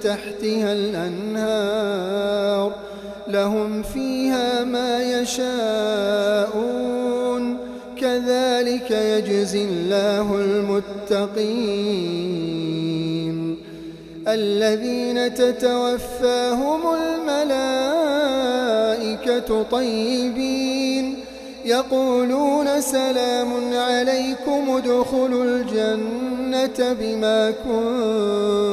تحتها الأنهار لهم فيها ما يشاءون كذلك يجزي الله المتقين الذين تتوفاهم الملائكة طيبين يقولون سلام عليكم ادخلوا الجنة بما كنتم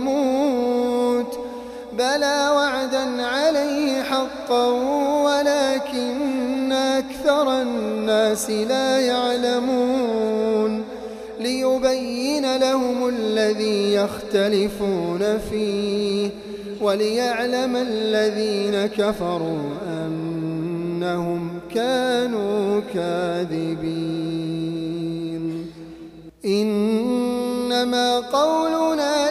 يموت. بلى وعدا عليه حقا ولكن أكثر الناس لا يعلمون. ليبين لهم الذي يختلفون فيه وليعلم الذين كفروا أنهم كانوا كاذبين. إنما قولنا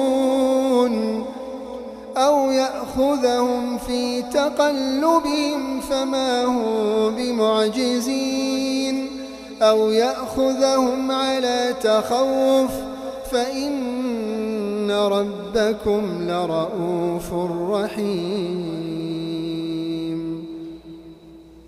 أو يأخذهم في تقلبهم فما هم بمعجزين أو يأخذهم على تخوف فإن ربكم لرؤوف رحيم